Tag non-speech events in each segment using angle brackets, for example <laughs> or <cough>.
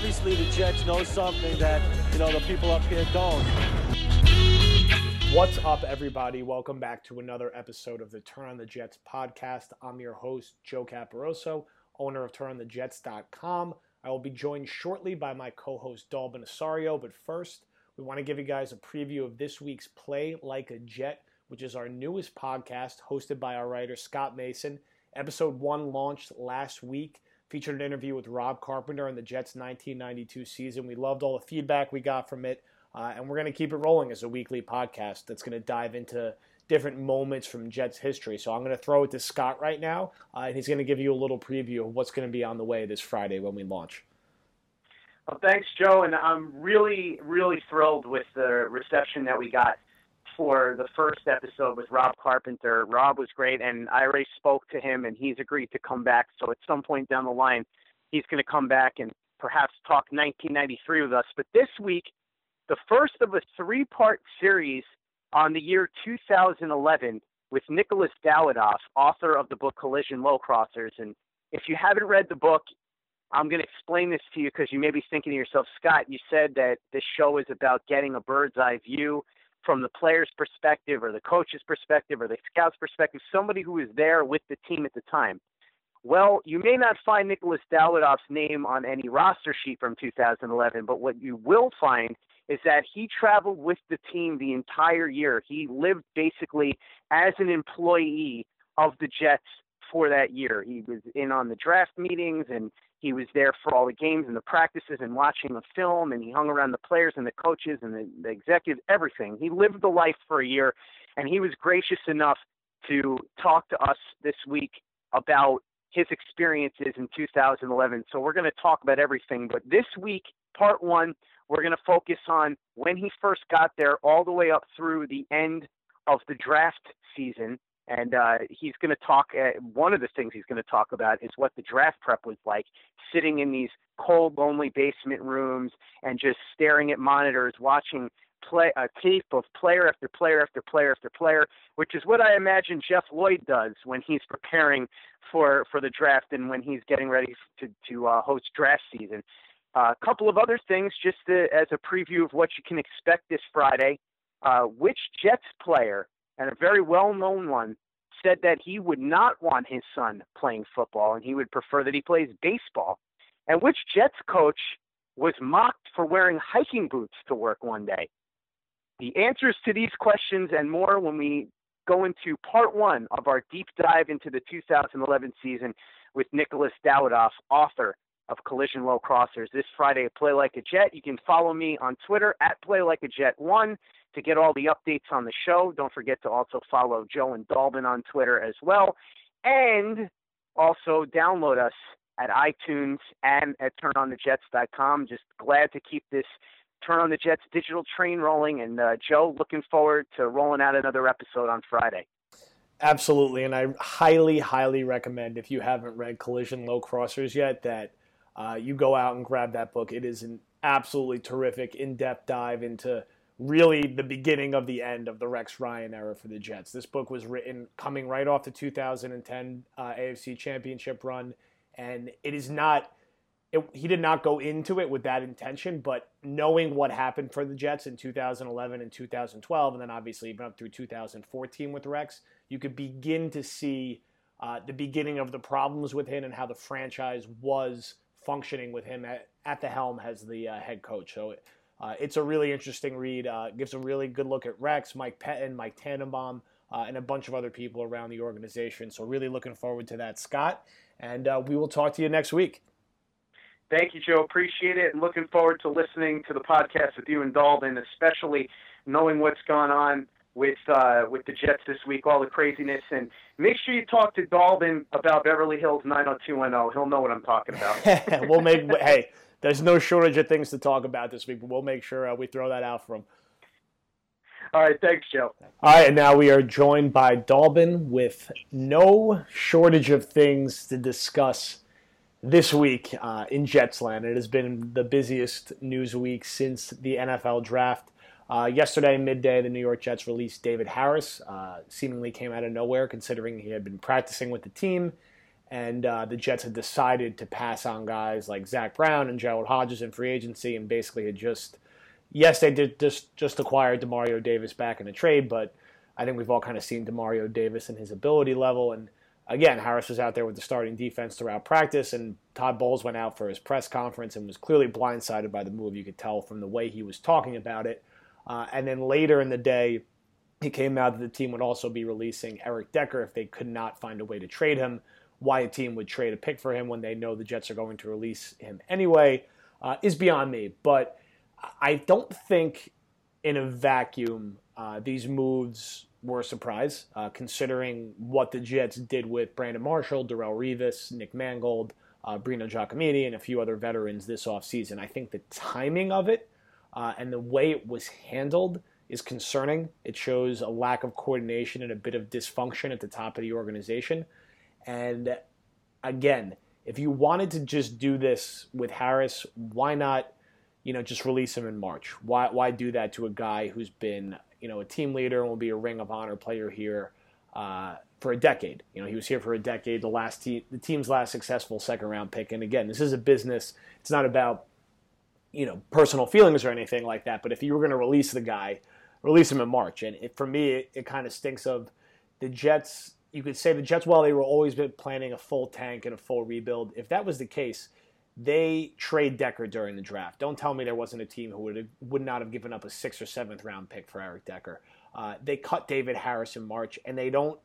obviously the Jets know something that you know the people up here don't. What's up, everybody? Welcome back to another episode of the Turn on the Jets podcast. I'm your host, Joe Caporoso, owner of TurnOnTheJets.com. I will be joined shortly by my co-host Dalbin Osorio, but first, we want to give you guys a preview of this week's Play Like a Jet, which is our newest podcast hosted by our writer Scott Mason. Episode one launched last week featured an interview with Rob Carpenter in the Jets 1992 season. We loved all the feedback we got from it, uh, and we're going to keep it rolling as a weekly podcast that's going to dive into different moments from Jets history. So I'm going to throw it to Scott right now, uh, and he's going to give you a little preview of what's going to be on the way this Friday when we launch. Well, thanks, Joe, and I'm really, really thrilled with the reception that we got for the first episode with Rob Carpenter. Rob was great, and I already spoke to him, and he's agreed to come back. So at some point down the line, he's going to come back and perhaps talk 1993 with us. But this week, the first of a three part series on the year 2011 with Nicholas Dawidoff, author of the book Collision Low Crossers. And if you haven't read the book, I'm going to explain this to you because you may be thinking to yourself, Scott, you said that this show is about getting a bird's eye view from the player's perspective or the coach's perspective or the scout's perspective, somebody who was there with the team at the time. Well, you may not find Nicholas Dawidoff's name on any roster sheet from 2011, but what you will find is that he traveled with the team the entire year. He lived basically as an employee of the Jets for that year. He was in on the draft meetings and he was there for all the games and the practices and watching the film and he hung around the players and the coaches and the, the executives everything. He lived the life for a year and he was gracious enough to talk to us this week about his experiences in 2011 so we're going to talk about everything but this week part one we're going to focus on when he first got there all the way up through the end of the draft season and uh, he's going to talk. Uh, one of the things he's going to talk about is what the draft prep was like, sitting in these cold, lonely basement rooms and just staring at monitors, watching play a tape of player after player after player after player, which is what I imagine Jeff Lloyd does when he's preparing for for the draft and when he's getting ready to to uh, host draft season. A uh, couple of other things, just to, as a preview of what you can expect this Friday. Uh, which Jets player and a very well known one, said that he would not want his son playing football and he would prefer that he plays baseball. And which Jets coach was mocked for wearing hiking boots to work one day? The answers to these questions and more when we go into part one of our deep dive into the 2011 season with Nicholas Dawidoff, author of Collision Low Crossers, this Friday Play Like a Jet. You can follow me on Twitter at Play Like a Jet One to get all the updates on the show. Don't forget to also follow Joe and Dalbin on Twitter as well. And also download us at iTunes and at turnonthejets.com. Just glad to keep this Turn on the Jets digital train rolling. And uh, Joe, looking forward to rolling out another episode on Friday. Absolutely. And I highly, highly recommend if you haven't read Collision Low Crossers yet that uh, you go out and grab that book. It is an absolutely terrific, in depth dive into really the beginning of the end of the Rex Ryan era for the Jets. This book was written coming right off the 2010 uh, AFC Championship run, and it is not. It, he did not go into it with that intention, but knowing what happened for the Jets in 2011 and 2012, and then obviously even up through 2014 with Rex, you could begin to see uh, the beginning of the problems with him and how the franchise was functioning with him at, at the helm as the uh, head coach. So uh, it's a really interesting read. Uh, gives a really good look at Rex, Mike Pettine, Mike Tannenbaum, uh, and a bunch of other people around the organization. So really looking forward to that, Scott. And uh, we will talk to you next week. Thank you, Joe. Appreciate it. And looking forward to listening to the podcast with you and Dalbin, especially knowing what's gone on with uh, with the Jets this week, all the craziness, and make sure you talk to Dalbin about Beverly Hills 90210. He'll know what I'm talking about. <laughs> we'll make hey, there's no shortage of things to talk about this week, but we'll make sure uh, we throw that out for him. All right, thanks, Joe. All right, and now we are joined by Dalbin with no shortage of things to discuss this week uh, in Jetsland. It has been the busiest news week since the NFL draft. Uh, yesterday, midday, the New York Jets released David Harris. Uh, seemingly came out of nowhere, considering he had been practicing with the team and uh, the Jets had decided to pass on guys like Zach Brown and Gerald Hodges in free agency, and basically had just, yes, they did just just acquire Demario Davis back in a trade, but I think we've all kind of seen Demario Davis and his ability level, and again, Harris was out there with the starting defense throughout practice, and Todd Bowles went out for his press conference and was clearly blindsided by the move. You could tell from the way he was talking about it. Uh, and then later in the day, he came out that the team would also be releasing Eric Decker if they could not find a way to trade him why a team would trade a pick for him when they know the Jets are going to release him anyway uh, is beyond me. But I don't think in a vacuum uh, these moves were a surprise, uh, considering what the Jets did with Brandon Marshall, Darrelle Revis, Nick Mangold, uh, Breno Giacomini, and a few other veterans this offseason. I think the timing of it uh, and the way it was handled is concerning. It shows a lack of coordination and a bit of dysfunction at the top of the organization. And again, if you wanted to just do this with Harris, why not, you know, just release him in March? Why why do that to a guy who's been, you know, a team leader and will be a Ring of Honor player here uh, for a decade? You know, he was here for a decade. The last team, the team's last successful second round pick. And again, this is a business. It's not about you know personal feelings or anything like that. But if you were going to release the guy, release him in March. And it, for me, it, it kind of stinks of the Jets you could say the Jets, while they were always been planning a full tank and a full rebuild, if that was the case, they trade Decker during the draft. Don't tell me there wasn't a team who would would not have given up a sixth or seventh round pick for Eric Decker. Uh, they cut David Harris in March, and they don't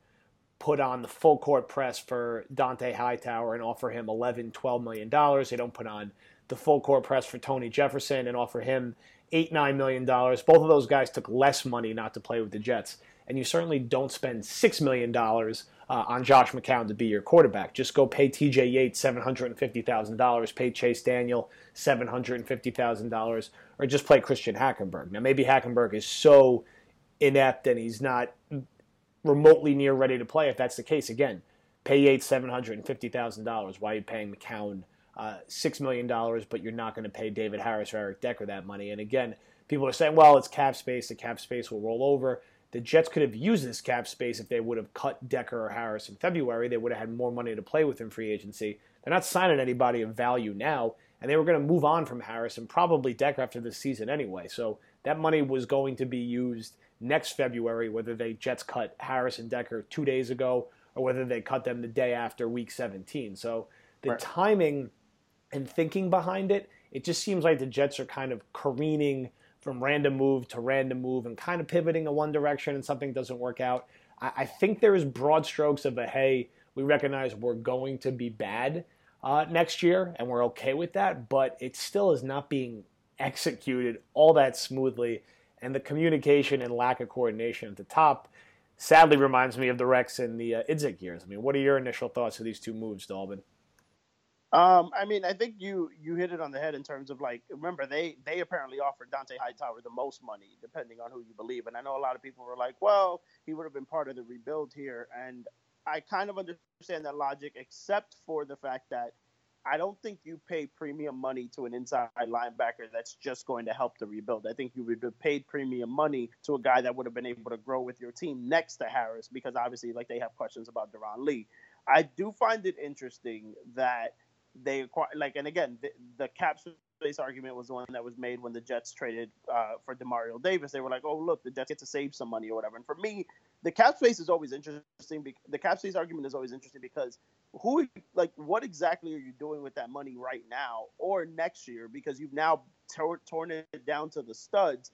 put on the full court press for Dont'a Hightower and offer him 11, 12 million dollars. They don't put on the full court press for Tony Jefferson and offer him eight, nine million dollars. Both of those guys took less money not to play with the Jets and you certainly don't spend $6 million uh, on Josh McCown to be your quarterback. Just go pay TJ Yates $750,000, pay Chase Daniel $750,000, or just play Christian Hackenberg. Now, maybe Hackenberg is so inept and he's not remotely near ready to play. If that's the case, again, pay Yates $750,000. Why are you paying McCown uh, $6 million, but you're not going to pay David Harris or Eric Decker that money? And again, people are saying, well, it's cap space. The cap space will roll over. The Jets could have used this cap space if they would have cut Decker or Harris in February. They would have had more money to play with in free agency. They're not signing anybody of value now, and they were going to move on from Harris and probably Decker after this season anyway. So that money was going to be used next February, whether they Jets cut Harris and Decker two days ago or whether they cut them the day after Week 17. So the right. timing and thinking behind it, it just seems like the Jets are kind of careening – from random move to random move and kind of pivoting in one direction and something doesn't work out. I, I think there's broad strokes of a hey, we recognize we're going to be bad uh, next year and we're okay with that, but it still is not being executed all that smoothly. And the communication and lack of coordination at the top sadly reminds me of the Rex and the uh, Idzik years. I mean, what are your initial thoughts of these two moves, Dalbin? Um, I mean, I think you you hit it on the head in terms of like, remember they they apparently offered Dont'a Hightower the most money, depending on who you believe. And I know a lot of people were like, well, he would have been part of the rebuild here, and I kind of understand that logic, except for the fact that I don't think you pay premium money to an inside linebacker that's just going to help the rebuild. I think you would have paid premium money to a guy that would have been able to grow with your team next to Harris, because obviously, like they have questions about Darron Lee. I do find it interesting that they acquire like and again the, the, cap space argument was the one that was made when the Jets traded uh, for Demario Davis. They were like, oh look, the Jets get to save some money or whatever. And for me, the cap space is always interesting. The cap space argument is always interesting because who like what exactly are you doing with that money right now or next year because you've now tor- torn it down to the studs.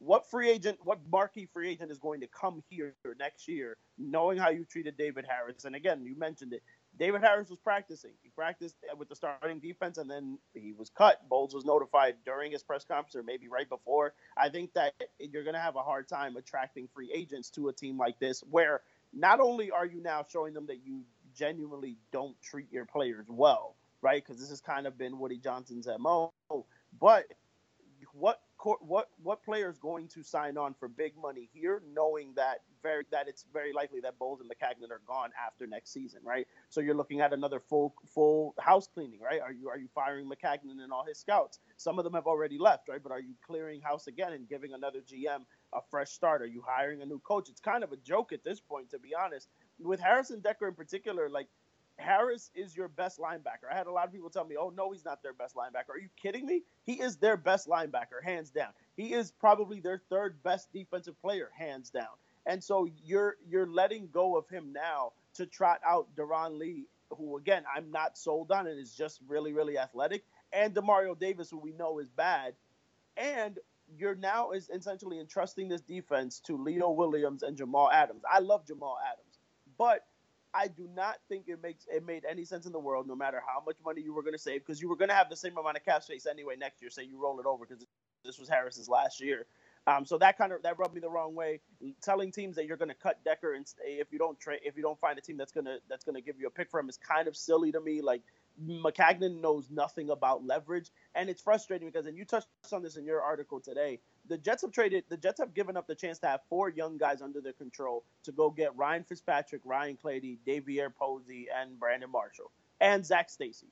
What free agent, what marquee free agent is going to come here next year, knowing how you treated David Harris? And again, you mentioned it David Harris was practicing. He practiced with the starting defense, and then he was cut. Bowles was notified during his press conference, or maybe right before. I think that you're going to have a hard time attracting free agents to a team like this, where not only are you now showing them that you genuinely don't treat your players well, right? Because this has kind of been Woody Johnson's mo. But what what what player is going to sign on for big money here, knowing that very that it's very likely that Bowles and Maccagnan are gone after next season, right? So you're looking at another full full house cleaning, right? Are you are you firing Maccagnan and all his scouts? Some of them have already left, right? But are you clearing house again and giving another GM a fresh start? Are you hiring a new coach? It's kind of a joke at this point, to be honest. With Harrison Decker in particular, like Harris is your best linebacker. I had a lot of people tell me, "Oh no, he's not their best linebacker." Are you kidding me? He is their best linebacker, hands down. He is probably their third best defensive player, hands down. And so you're you're letting go of him now to trot out Darron Lee, who again I'm not sold on and is just really really athletic, and Demario Davis, who we know is bad, and you're now is essentially entrusting this defense to Leo Williams and Jamal Adams. I love Jamal Adams, but I do not think it makes it made any sense in the world, no matter how much money you were going to save, because you were going to have the same amount of cap space anyway next year. Say you roll it over because this was Harris's last year. Um, so that kind of that rubbed me the wrong way. Telling teams that you're going to cut Decker and stay if you don't trade if you don't find a team that's gonna that's gonna give you a pick for him is kind of silly to me. Like Maccagnan knows nothing about leverage, and it's frustrating because, and you touched on this in your article today. The Jets have traded. The Jets have given up the chance to have four young guys under their control to go get Ryan Fitzpatrick, Ryan Clady, DeVier Posey, and Brandon Marshall, and Zach Stacy.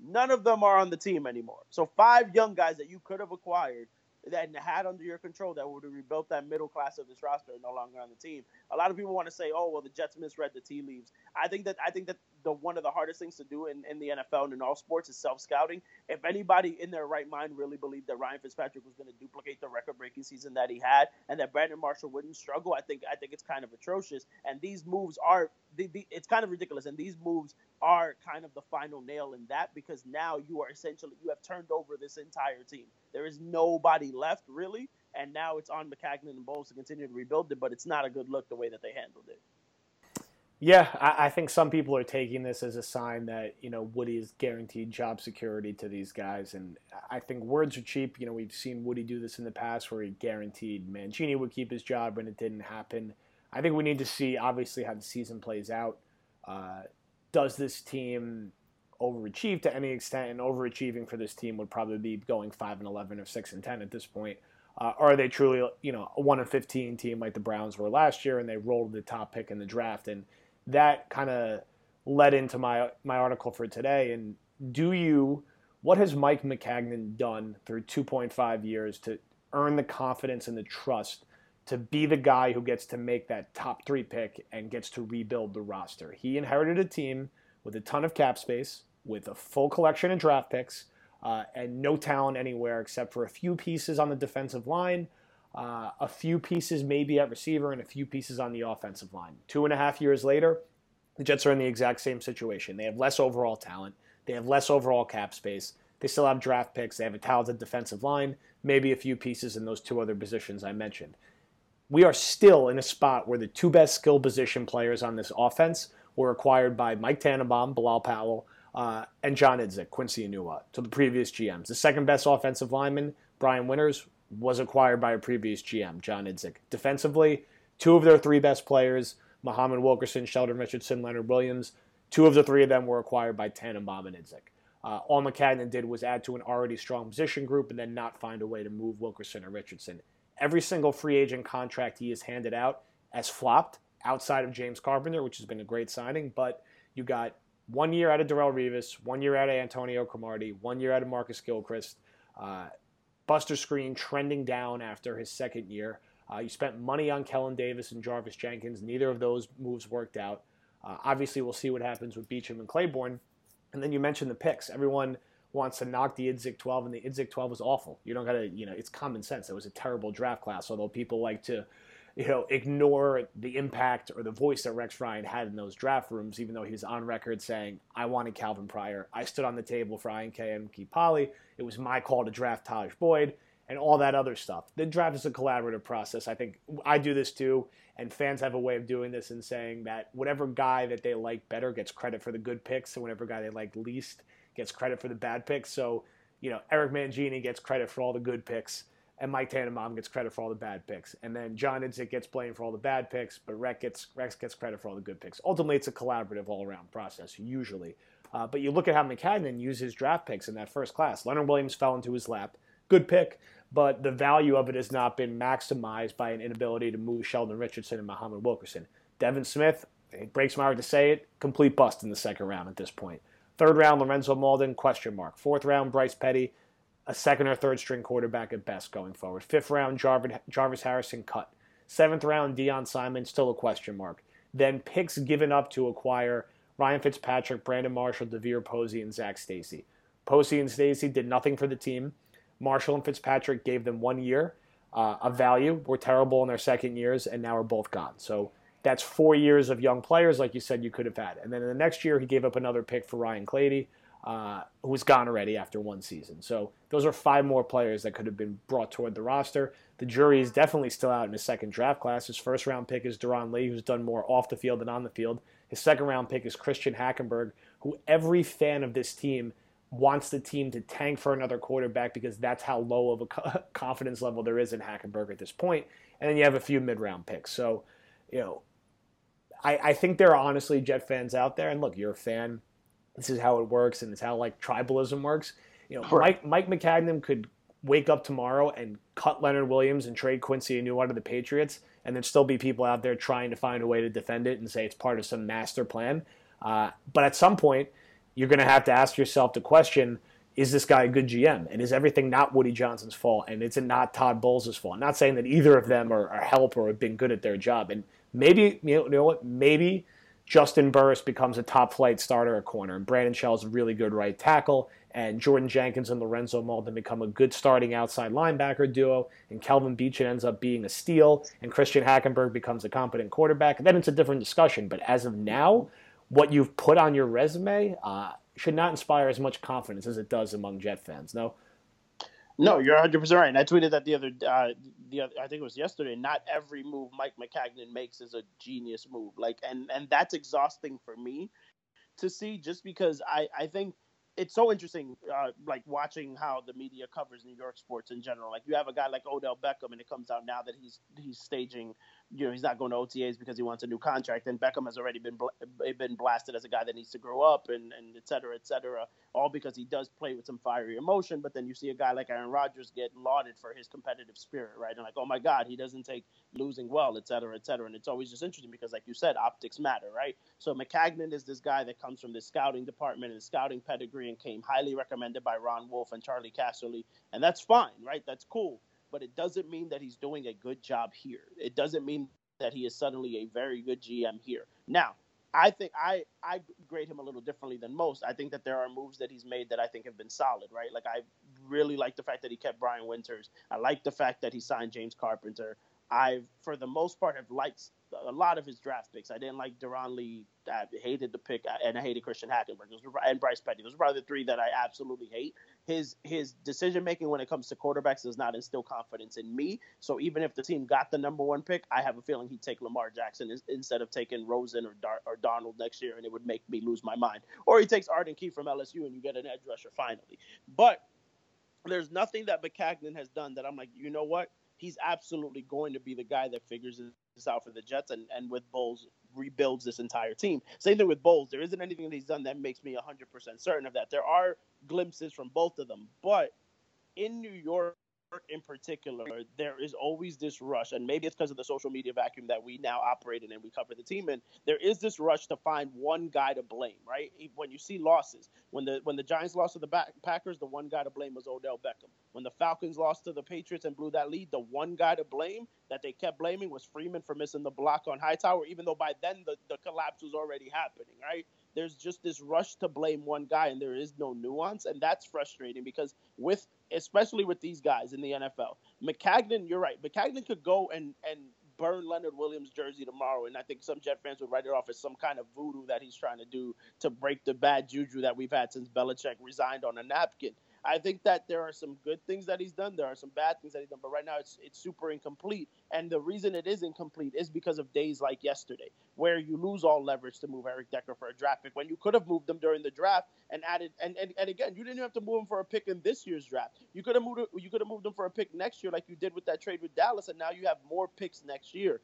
None of them are on the team anymore. So five young guys that you could have acquired that had under your control that would have rebuilt that middle class of this roster are no longer on the team. A lot of people want to say, "Oh, well, the Jets misread the tea leaves." I think that I think that the one of the hardest things to do in, in the NFL and in all sports is self scouting. If anybody in their right mind really believed that Ryan Fitzpatrick was going to duplicate the record breaking season that he had and that Brandon Marshall wouldn't struggle, I think I think it's kind of atrocious. And these moves are the, the, it's kind of ridiculous. And these moves are kind of the final nail in that because now you are essentially you have turned over this entire team. There is nobody left really, and now it's on Maccagnan and Bowles to continue to rebuild it. But it's not a good look the way that they handled it. Yeah, I, I, think some people are taking this as a sign that you know Woody is guaranteed job security to these guys, and I think words are cheap. You know, we've seen Woody do this in the past, where he guaranteed Mangini would keep his job, when it didn't happen. I think we need to see, obviously, how the season plays out. Uh, does this team overachieve to any extent? And overachieving for this team would probably be going five and eleven or six and ten at this point. Uh, are they truly, you know, a one and fifteen team like the Browns were last year, and they rolled the top pick in the draft and that kind of led into my my article for today. And do you? What has Mike Maccagnan done through 2.5 years to earn the confidence and the trust to be the guy who gets to make that top three pick and gets to rebuild the roster? He inherited a team with a ton of cap space, with a full collection of draft picks, uh, and no talent anywhere except for a few pieces on the defensive line. Uh, a few pieces maybe at receiver and a few pieces on the offensive line. Two and a half years later, the Jets are in the exact same situation. They have less overall talent, they have less overall cap space. They still have draft picks. They have a talented defensive line, maybe a few pieces in those two other positions I mentioned. We are still in a spot where the two best skill position players on this offense were acquired by Mike Tannenbaum, Bilal Powell, uh, and John Idzik, Quincy Enunwa, to the previous GMs. The second best offensive lineman, Brian Winters, was acquired by a previous GM, John Idzik. Defensively, two of their three best players, Muhammad Wilkerson, Sheldon Richardson, Leonard Williams, two of the three of them were acquired by Tannenbaum and Idzik. Uh, all Maccagnan did was add to an already strong position group and then not find a way to move Wilkerson or Richardson. Every single free agent contract he has handed out has flopped outside of James Carpenter, which has been a great signing, but you got one year out of Darrelle Revis, one year out of Antonio Cromartie, one year out of Marcus Gilchrist. Uh, Buster Skrine trending down after his second year. Uh, you spent money on Kellen Davis and Jarvis Jenkins. Neither of those moves worked out. Uh, obviously, we'll see what happens with Beachum and Claiborne. And then you mentioned the picks. Everyone wants to knock the Idzik 12, and the Idzik 12 was awful. You don't got to, you know, it's common sense. It was a terrible draft class, although people like to you know, ignore the impact or the voice that Rex Ryan had in those draft rooms, even though he was on record saying, I wanted Calvin Pryor. I stood on the table for Ian K and Keith Polly. It was my call to draft Tajh Boyd and all that other stuff. The draft is a collaborative process. I think I do this too, and fans have a way of doing this and saying that whatever guy that they like better gets credit for the good picks, and whatever guy they like least gets credit for the bad picks. So, you know, Eric Mangini gets credit for all the good picks and Mike Tannenbaum gets credit for all the bad picks, and then John Idzik gets blamed for all the bad picks, but Rex gets Rex gets credit for all the good picks. Ultimately, it's a collaborative all around process usually. Uh, but you look at how Maccagnan used his draft picks in that first class. Leonard Williams fell into his lap, good pick, but the value of it has not been maximized by an inability to move Sheldon Richardson and Muhammad Wilkerson. Devin Smith, it breaks my heart to say it, complete bust in the second round at this point. Third round, Lorenzo Mauldin, question mark. Fourth round, Bryce Petty, a second or third string quarterback at best going forward. Fifth round, Jarvis Harrison cut. Seventh round, Deon Simon, still a question mark. Then picks given up to acquire Ryan Fitzpatrick, Brandon Marshall, DeVier Posey, and Zach Stacy. Posey and Stacy did nothing for the team. Marshall and Fitzpatrick gave them one year uh, of value. Were terrible in their second years, and now are both gone. So that's four years of young players, like you said, you could have had. And then in the next year, he gave up another pick for Ryan Clady, uh, who was gone already after one season. So those are five more players that could have been brought toward the roster. The jury is definitely still out in his second draft class. His first round pick is Darron Lee, who's done more off the field than on the field. His second round pick is Christian Hackenberg, who every fan of this team wants the team to tank for another quarterback because that's how low of a <laughs> confidence level there is in Hackenberg at this point. And then you have a few mid round picks. So, you know, I, I think there are honestly Jet fans out there, and look, you're a fan. This is how it works, and it's how like tribalism works. You know, Mike Mike Maccagnan could wake up tomorrow and cut Leonard Williams and trade Quincy Enunwa to the Patriots, and there'd still be people out there trying to find a way to defend it and say it's part of some master plan. Uh, but at some point, you're going to have to ask yourself the question: Is this guy a good GM? And is everything not Woody Johnson's fault? And it's not Todd Bowles' fault? I'm not saying that either of them are, are help or have been good at their job. And maybe you know, you know what? Maybe Juston Burris becomes a top flight starter at corner, and Brandon Shell's a really good right tackle, and Jordan Jenkins and Lorenzo Mauldin become a good starting outside linebacker duo, and Kelvin Beachum ends up being a steal, and Christian Hackenberg becomes a competent quarterback. Then it's a different discussion. But as of now, what you've put on your resume uh, should not inspire as much confidence as it does among Jet fans. No. No, you're 100 percent right. And I tweeted that the other, uh, the other, I think it was yesterday. Not every move Mike Maccagnan makes is a genius move. Like, and and that's exhausting for me to see, just because I I think it's so interesting, uh, like watching how the media covers New York sports in general. Like you have a guy like Odell Beckham, and it comes out now that he's he's staging you know he's not going to OTAs because he wants a new contract. And Beckham has already been eh, been blasted as a guy that needs to grow up and and et cetera, et cetera. All because he does play with some fiery emotion. But then you see a guy like Aaron Rodgers get lauded for his competitive spirit, right? And like, oh my God, he doesn't take losing well, et cetera, et cetera. And it's always just interesting because, like you said, optics matter, right? So Maccagnan is this guy that comes from the scouting department and the scouting pedigree and came highly recommended by Ron Wolf and Charlie Casserly, and that's fine, right? That's cool but it doesn't mean that he's doing a good job here. It doesn't mean that he is suddenly a very good GM here. Now, I think I I grade him a little differently than most. I think that there are moves that he's made that I think have been solid, right? Like I really like the fact that he kept Brian Winters. I like the fact that he signed James Carpenter. I, for the most part, have liked a lot of his draft picks. I didn't like Darron Lee. I hated the pick, and I hated Christian Hackenberg and Bryce Petty. Those are probably the three that I absolutely hate. His his decision making when it comes to quarterbacks does not instill confidence in me. So even if the team got the number one pick, I have a feeling he'd take Lamar Jackson instead of taking Rosen or Dar- or Darnold next year, and it would make me lose my mind. Or he takes Arden Key from LSU, and you get an edge rusher finally. But there's nothing that Maccagnan has done that I'm like, you know what? he's absolutely going to be the guy that figures this out for the Jets and, and with Bowles rebuilds this entire team. Same thing with Bowles. There isn't anything that he's done that makes me 100% certain of that. There are glimpses from both of them, but in New York, in particular, there is always this rush, and maybe it's because of the social media vacuum that we now operate in and we cover the team in. There is this rush to find one guy to blame, right? When you see losses, when the when the Giants lost to the back, Packers, the one guy to blame was Odell Beckham. When the Falcons lost to the Patriots and blew that lead, the one guy to blame that they kept blaming was Freeman for missing the block on Hightower, even though by then the, the collapse was already happening, right? there's just this rush to blame one guy and there is no nuance and that's frustrating because with especially with these guys in the NFL Maccagnan you're right. Maccagnan could go and and burn Leonard Williams jersey tomorrow and I think some Jet fans would write it off as some kind of voodoo that he's trying to do to break the bad juju that we've had since Belichick resigned on a napkin I think that there are some good things that he's done. There are some bad things that he's done, but right now it's it's super incomplete. And the reason it is incomplete is because of days like yesterday, where you lose all leverage to move Eric Decker for a draft pick when you could have moved him during the draft and added. And, and, and again, you didn't have to move him for a pick in this year's draft. You could have moved you could have moved him for a pick next year, like you did with that trade with Dallas, and now you have more picks next year.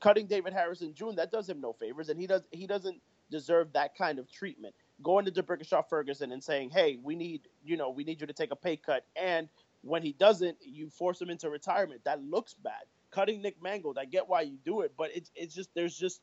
Cutting David Harris in June that does him no favors, and he does he doesn't deserve that kind of treatment going to D'Brickashaw Ferguson and saying, "Hey, we need you know we need you to take a pay cut," and when he doesn't, you force him into retirement. That looks bad. Cutting Nick Mangold, I get why you do it, but it's it's just there's just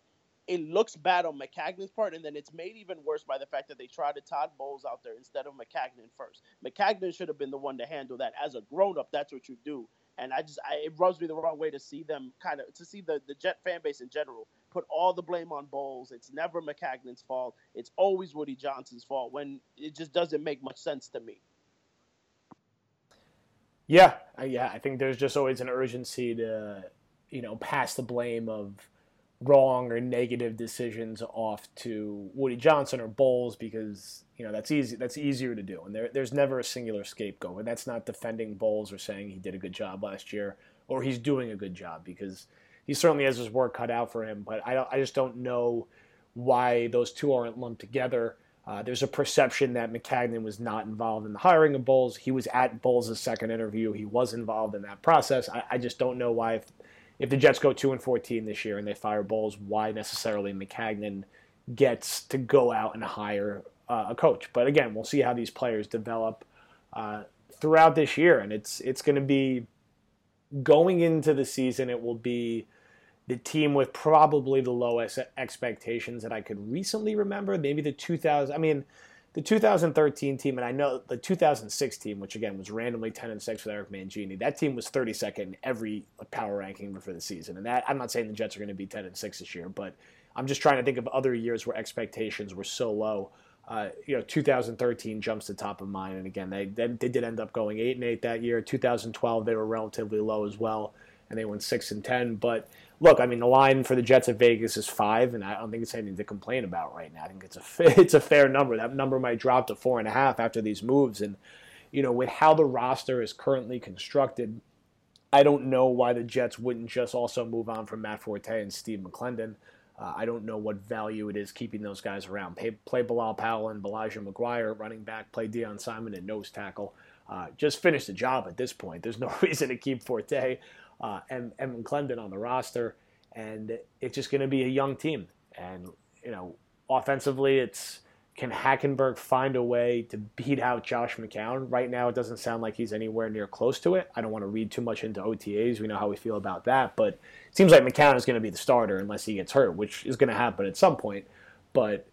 it looks bad on Maccagnan's part, and then it's made even worse by the fact that they tried to Todd Bowles out there instead of Maccagnan first. Maccagnan should have been the one to handle that. As a grown up, that's what you do. And I just I, it rubs me the wrong way to see them kind of to see the the Jet fan base in general put all the blame on Bowles. It's never Maccagnan's fault. It's always Woody Johnson's fault when it just doesn't make much sense to me. Yeah, yeah, I think there's just always an urgency to, you know, pass the blame of wrong or negative decisions off to Woody Johnson or Bowles because you know that's easy. That's easier to do, and there, there's never a singular scapegoat. And that's not defending Bowles or saying he did a good job last year or he's doing a good job because he certainly has his work cut out for him. But I, I just don't know why those two aren't lumped together. Uh, there's a perception that Maccagnan was not involved in the hiring of Bowles. He was at Bowles' second interview. He was involved in that process. I, I just don't know why, if, if, the Jets go two and fourteen this year and they fire Bowles, why necessarily Maccagnan gets to go out and hire uh, a coach. But again, we'll see how these players develop uh, throughout this year, and it's it's going to be going into the season. It will be the team with probably the lowest expectations that I could recently remember. Maybe the 2000. I mean, the 2013 team, and I know the 2006 team, which again was randomly 10 and 6 with Eric Mangini. That team was 32nd in every power ranking for the season, and that I'm not saying the Jets are going to be 10 and 6 this year, but I'm just trying to think of other years where expectations were so low. Uh, you know, 2013 jumps to top of mind, and again, they, they they did end up going eight and eight that year. 2012 they were relatively low as well, and they went six and ten. But look, I mean, the line for the Jets at Vegas is five, and I don't think it's anything to complain about right now. I think it's a <laughs> it's a fair number. That number might drop to four and a half after these moves, and you know, with how the roster is currently constructed, I don't know why the Jets wouldn't just also move on from Matt Forte and Steve McLendon. Uh, I don't know what value it is keeping those guys around. Play, play Bilal Powell and Elijah McGuire running back. Play Deon Simon at nose tackle. Uh, just finish the job at this point. There's no <laughs> reason to keep Forte uh, and, and McLendon on the roster, and it's just going to be a young team. And you know, offensively, it's can Hackenberg find a way to beat out Josh McCown? Right now, it doesn't sound like he's anywhere near close to it. I don't want to read too much into OTAs. We know how we feel about that, but it seems like McCown is going to be the starter unless he gets hurt, which is going to happen at some point. But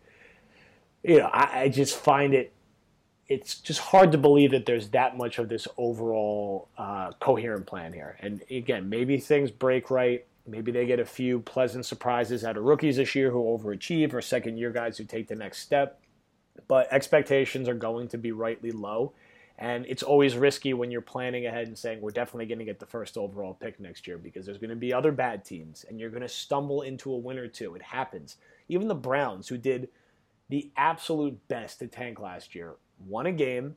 you know, I, I just find it it's just hard to believe that there's that much of this overall uh, coherent plan here. And again, maybe things break right. Maybe they get a few pleasant surprises out of rookies this year who overachieve or second year guys who take the next step but expectations are going to be rightly low. And it's always risky when you're planning ahead and saying, we're definitely going to get the first overall pick next year because there's going to be other bad teams and you're going to stumble into a win or two. It happens. Even the Browns, who did the absolute best to tank last year, won a game,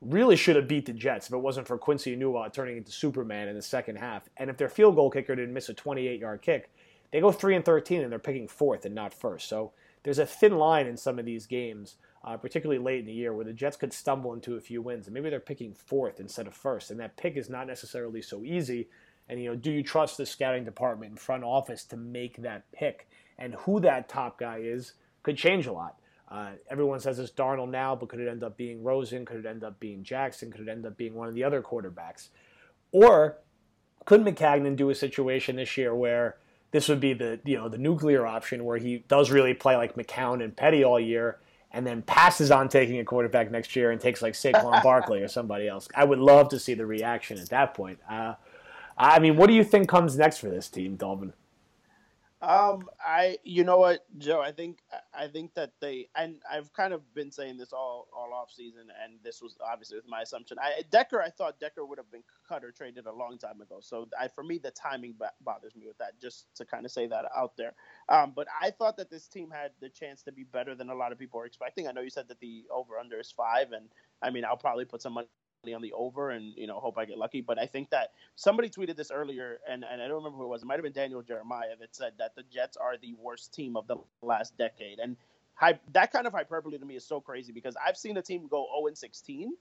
really should have beat the Jets if it wasn't for Quincy Enunwa turning into Superman in the second half. And if their field goal kicker didn't miss a 28 yard kick, they go 3 and 13 and they're picking fourth and not first. So there's a thin line in some of these games uh, particularly late in the year, where the Jets could stumble into a few wins, and maybe they're picking fourth instead of first, and that pick is not necessarily so easy. And you know, do you trust the scouting department and front office to make that pick? And who that top guy is could change a lot. Uh, everyone says it's Darnold now, but could it end up being Rosen? Could it end up being Jackson? Could it end up being one of the other quarterbacks? Or could Maccagnan do a situation this year where this would be the you know the nuclear option where he does really play like McCown and Petty all year, and then passes on taking a quarterback next year and takes like Saquon <laughs> Barkley or somebody else. I would love to see the reaction at that point. Uh, I mean, what do you think comes next for this team, Dalbin? Um, I, you know what, Joe, I think, I think that they, and I've kind of been saying this all, all off season, and this was obviously with my assumption. I, Decker, I thought Decker would have been cut or traded a long time ago. So I, for me, the timing bothers me with that, just to kind of say that out there. Um, but I thought that this team had the chance to be better than a lot of people were expecting. I know you said that the over under is five, and I mean, I'll probably put some money on the over and you know hope I get lucky. But I think that somebody tweeted this earlier, and, and I don't remember who it was. It might have been Daniel Jeremiah that said that the Jets are the worst team of the last decade, and that kind of hyperbole to me is so crazy because I've seen a team go 0 and 16,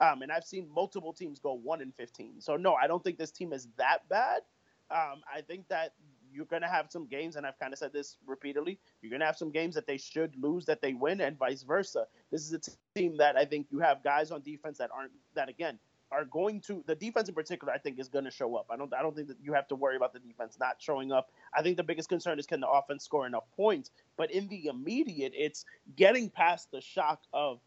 um, and I've seen multiple teams go 1 and 15. So no, I don't think this team is that bad. Um, I think that you're going to have some games, and I've kind of said this repeatedly. You're going to have some games that they should lose that they win, and vice versa. This is a team that I think you have guys on defense that aren't that again are going to the defense in particular. I think is going to show up. I don't I don't think that you have to worry about the defense not showing up. I think the biggest concern is can the offense score enough points. But in the immediate, it's getting past the shock of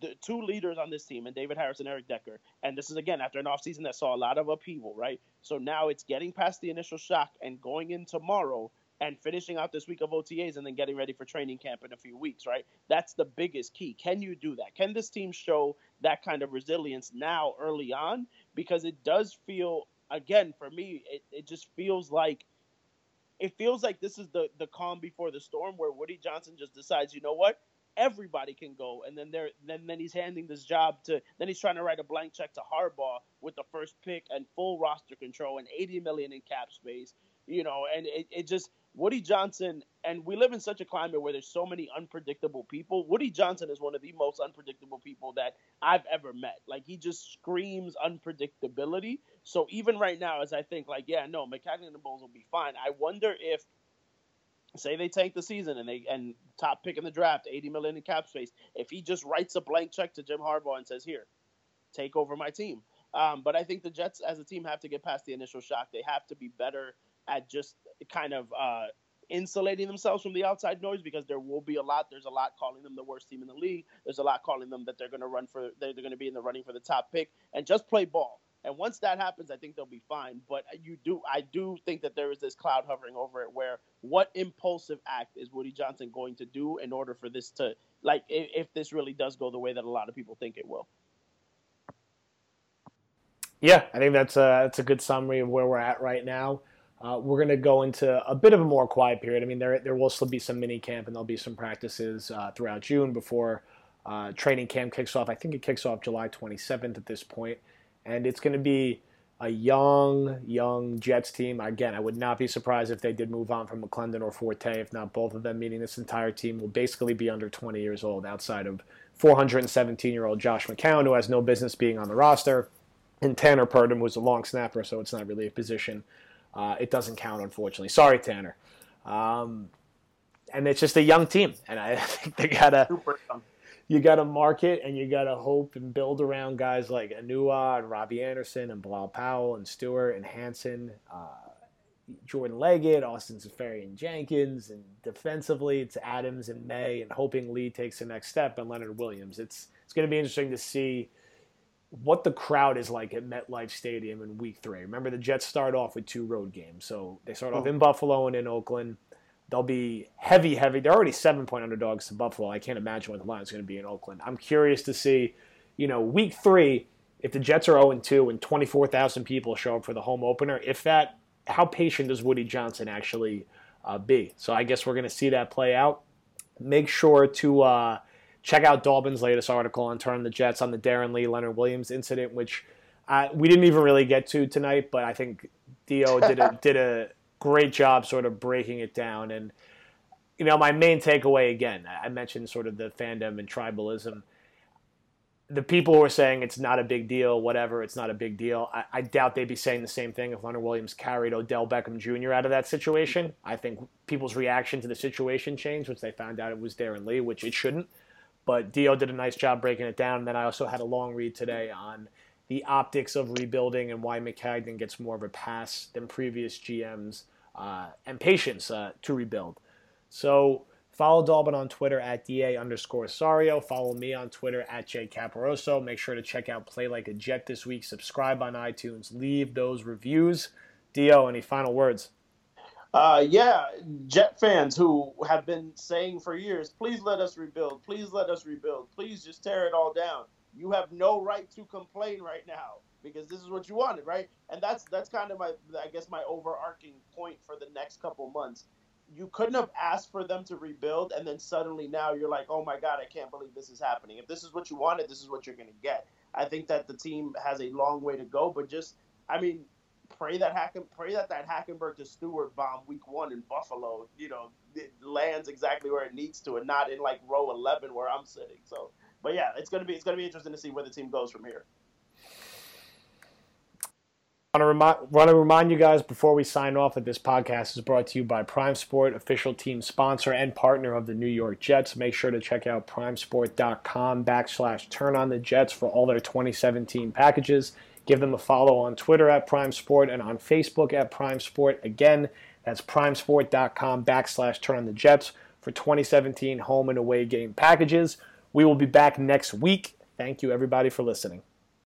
the two leaders on this team, and David Harris and Eric Decker. And this is again after an offseason that saw a lot of upheaval, right? So now it's getting past the initial shock and going in tomorrow and finishing out this week of OTAs and then getting ready for training camp in a few weeks, right? That's the biggest key. Can you do that? Can this team show that kind of resilience now early on? Because it does feel, again, for me, it, it just feels like it feels like this is the the calm before the storm where Woody Johnson just decides, you know what? Everybody can go, and then there, then then he's handing this job to, then he's trying to write a blank check to Harbaugh with the first pick and full roster control and 80 million in cap space, you know, and it, it just Woody Johnson, and we live in such a climate where there's so many unpredictable people. Woody Johnson is one of the most unpredictable people that I've ever met. Like he just screams unpredictability. So even right now, as I think, like, yeah, no, Maccagnan and the Bowles will be fine. I wonder if, say, they tank the season and they and top pick in the draft, 80 million in cap space. If he just writes a blank check to Jim Harbaugh and says, "Here, take over my team." Um, but I think the Jets, as a team, have to get past the initial shock. They have to be better at just kind of uh, insulating themselves from the outside noise because there will be a lot. There's a lot calling them the worst team in the league. There's a lot calling them that they're going to run for they're, they're going to be in the running for the top pick and just play ball. And once that happens, I think they'll be fine. But you do, I do think that there is this cloud hovering over it. Where what impulsive act is Woody Johnson going to do in order for this to, like, if, if this really does go the way that a lot of people think it will? Yeah, I think that's a that's a good summary of where we're at right now. Uh, we're going to go into a bit of a more quiet period. I mean, there there will still be some mini camp and there'll be some practices uh, throughout June before uh, training camp kicks off. I think it kicks off July 27th at this point, and it's going to be a young, young Jets team. Again, I would not be surprised if they did move on from McLendon or Forte, if not both of them. Meaning this entire team will basically be under 20 years old, outside of 417-year-old Josh McCown, who has no business being on the roster, and Tanner Purdum, who's a long snapper, so it's not really a position. Uh, it doesn't count, unfortunately. Sorry, Tanner. Um, and it's just a young team, and I <laughs> think they gotta you gotta market and you gotta hope and build around guys like Enunwa and Robbie Anderson and Bilal Powell and Stewart and Hansen, uh, Jordan Leggett, Austin Seferian-Jenkins, and defensively it's Adams and Maye and hoping Lee takes the next step and Leonard Williams. It's it's going to be interesting to see what the crowd is like at MetLife Stadium in Week Three. Remember, the Jets start off with two road games, so they start off oh. in Buffalo and in Oakland. They'll be heavy, heavy. They're already seven point underdogs to Buffalo. I can't imagine what the line is going to be in Oakland. I'm curious to see, you know, Week Three, if the Jets are 0 2 and 24,000 people show up for the home opener, if that, how patient does Woody Johnson actually uh, be? So I guess we're going to see that play out. Make sure to. Uh, check out Dalbin's latest article on Turn the Jets on the Darron Lee Leonard Williams incident, which uh, we didn't even really get to tonight, but I think Dio did a, <laughs> did a great job sort of breaking it down. And you know, my main takeaway again, I mentioned sort of the fandom and tribalism. The people who are saying it's not a big deal, whatever, it's not a big deal. I, I, doubt they'd be saying the same thing if Leonard Williams carried Odell Beckham Jr. out of that situation. I think people's reaction to the situation changed once they found out it was Darron Lee, which it shouldn't. But Dio did a nice job breaking it down. And then I also had a long read today on the optics of rebuilding and why Maccagnan gets more of a pass than previous GMs uh, and patience uh, to rebuild. So follow Dalbin on Twitter at DA underscore Sario. Follow me on Twitter at J Caporoso. Make sure to check out Play Like a Jet this week. Subscribe on iTunes. Leave those reviews. Dio, any final words? Uh, yeah, Jet fans who have been saying for years, please let us rebuild, please let us rebuild, please just tear it all down. You have no right to complain right now because this is what you wanted, right? And that's that's kind of my, I guess, my overarching point for the next couple months. You couldn't have asked for them to rebuild, and then suddenly now you're like, oh my god, I can't believe this is happening. If this is what you wanted, this is what you're gonna get. I think that the team has a long way to go, but just, I mean, pray that Hacken, pray that that Hackenberg to Stewart bomb week one in Buffalo, you know, it lands exactly where it needs to, and not in like row eleven where I'm sitting. So, but yeah, it's gonna be it's gonna be interesting to see where the team goes from here. Want to remind, want to remind you guys before we sign off that this podcast is brought to you by Prime Sport, official team sponsor and partner of the New York Jets. Make sure to check out primesport.com backslash turn on the Jets for all their 2017 packages. Give them a follow on Twitter at Prime Sport and on Facebook at Prime Sport. Again, that's primesport.com backslash turn on the Jets for 2017 home and away game packages. We will be back next week. Thank you, everybody, for listening.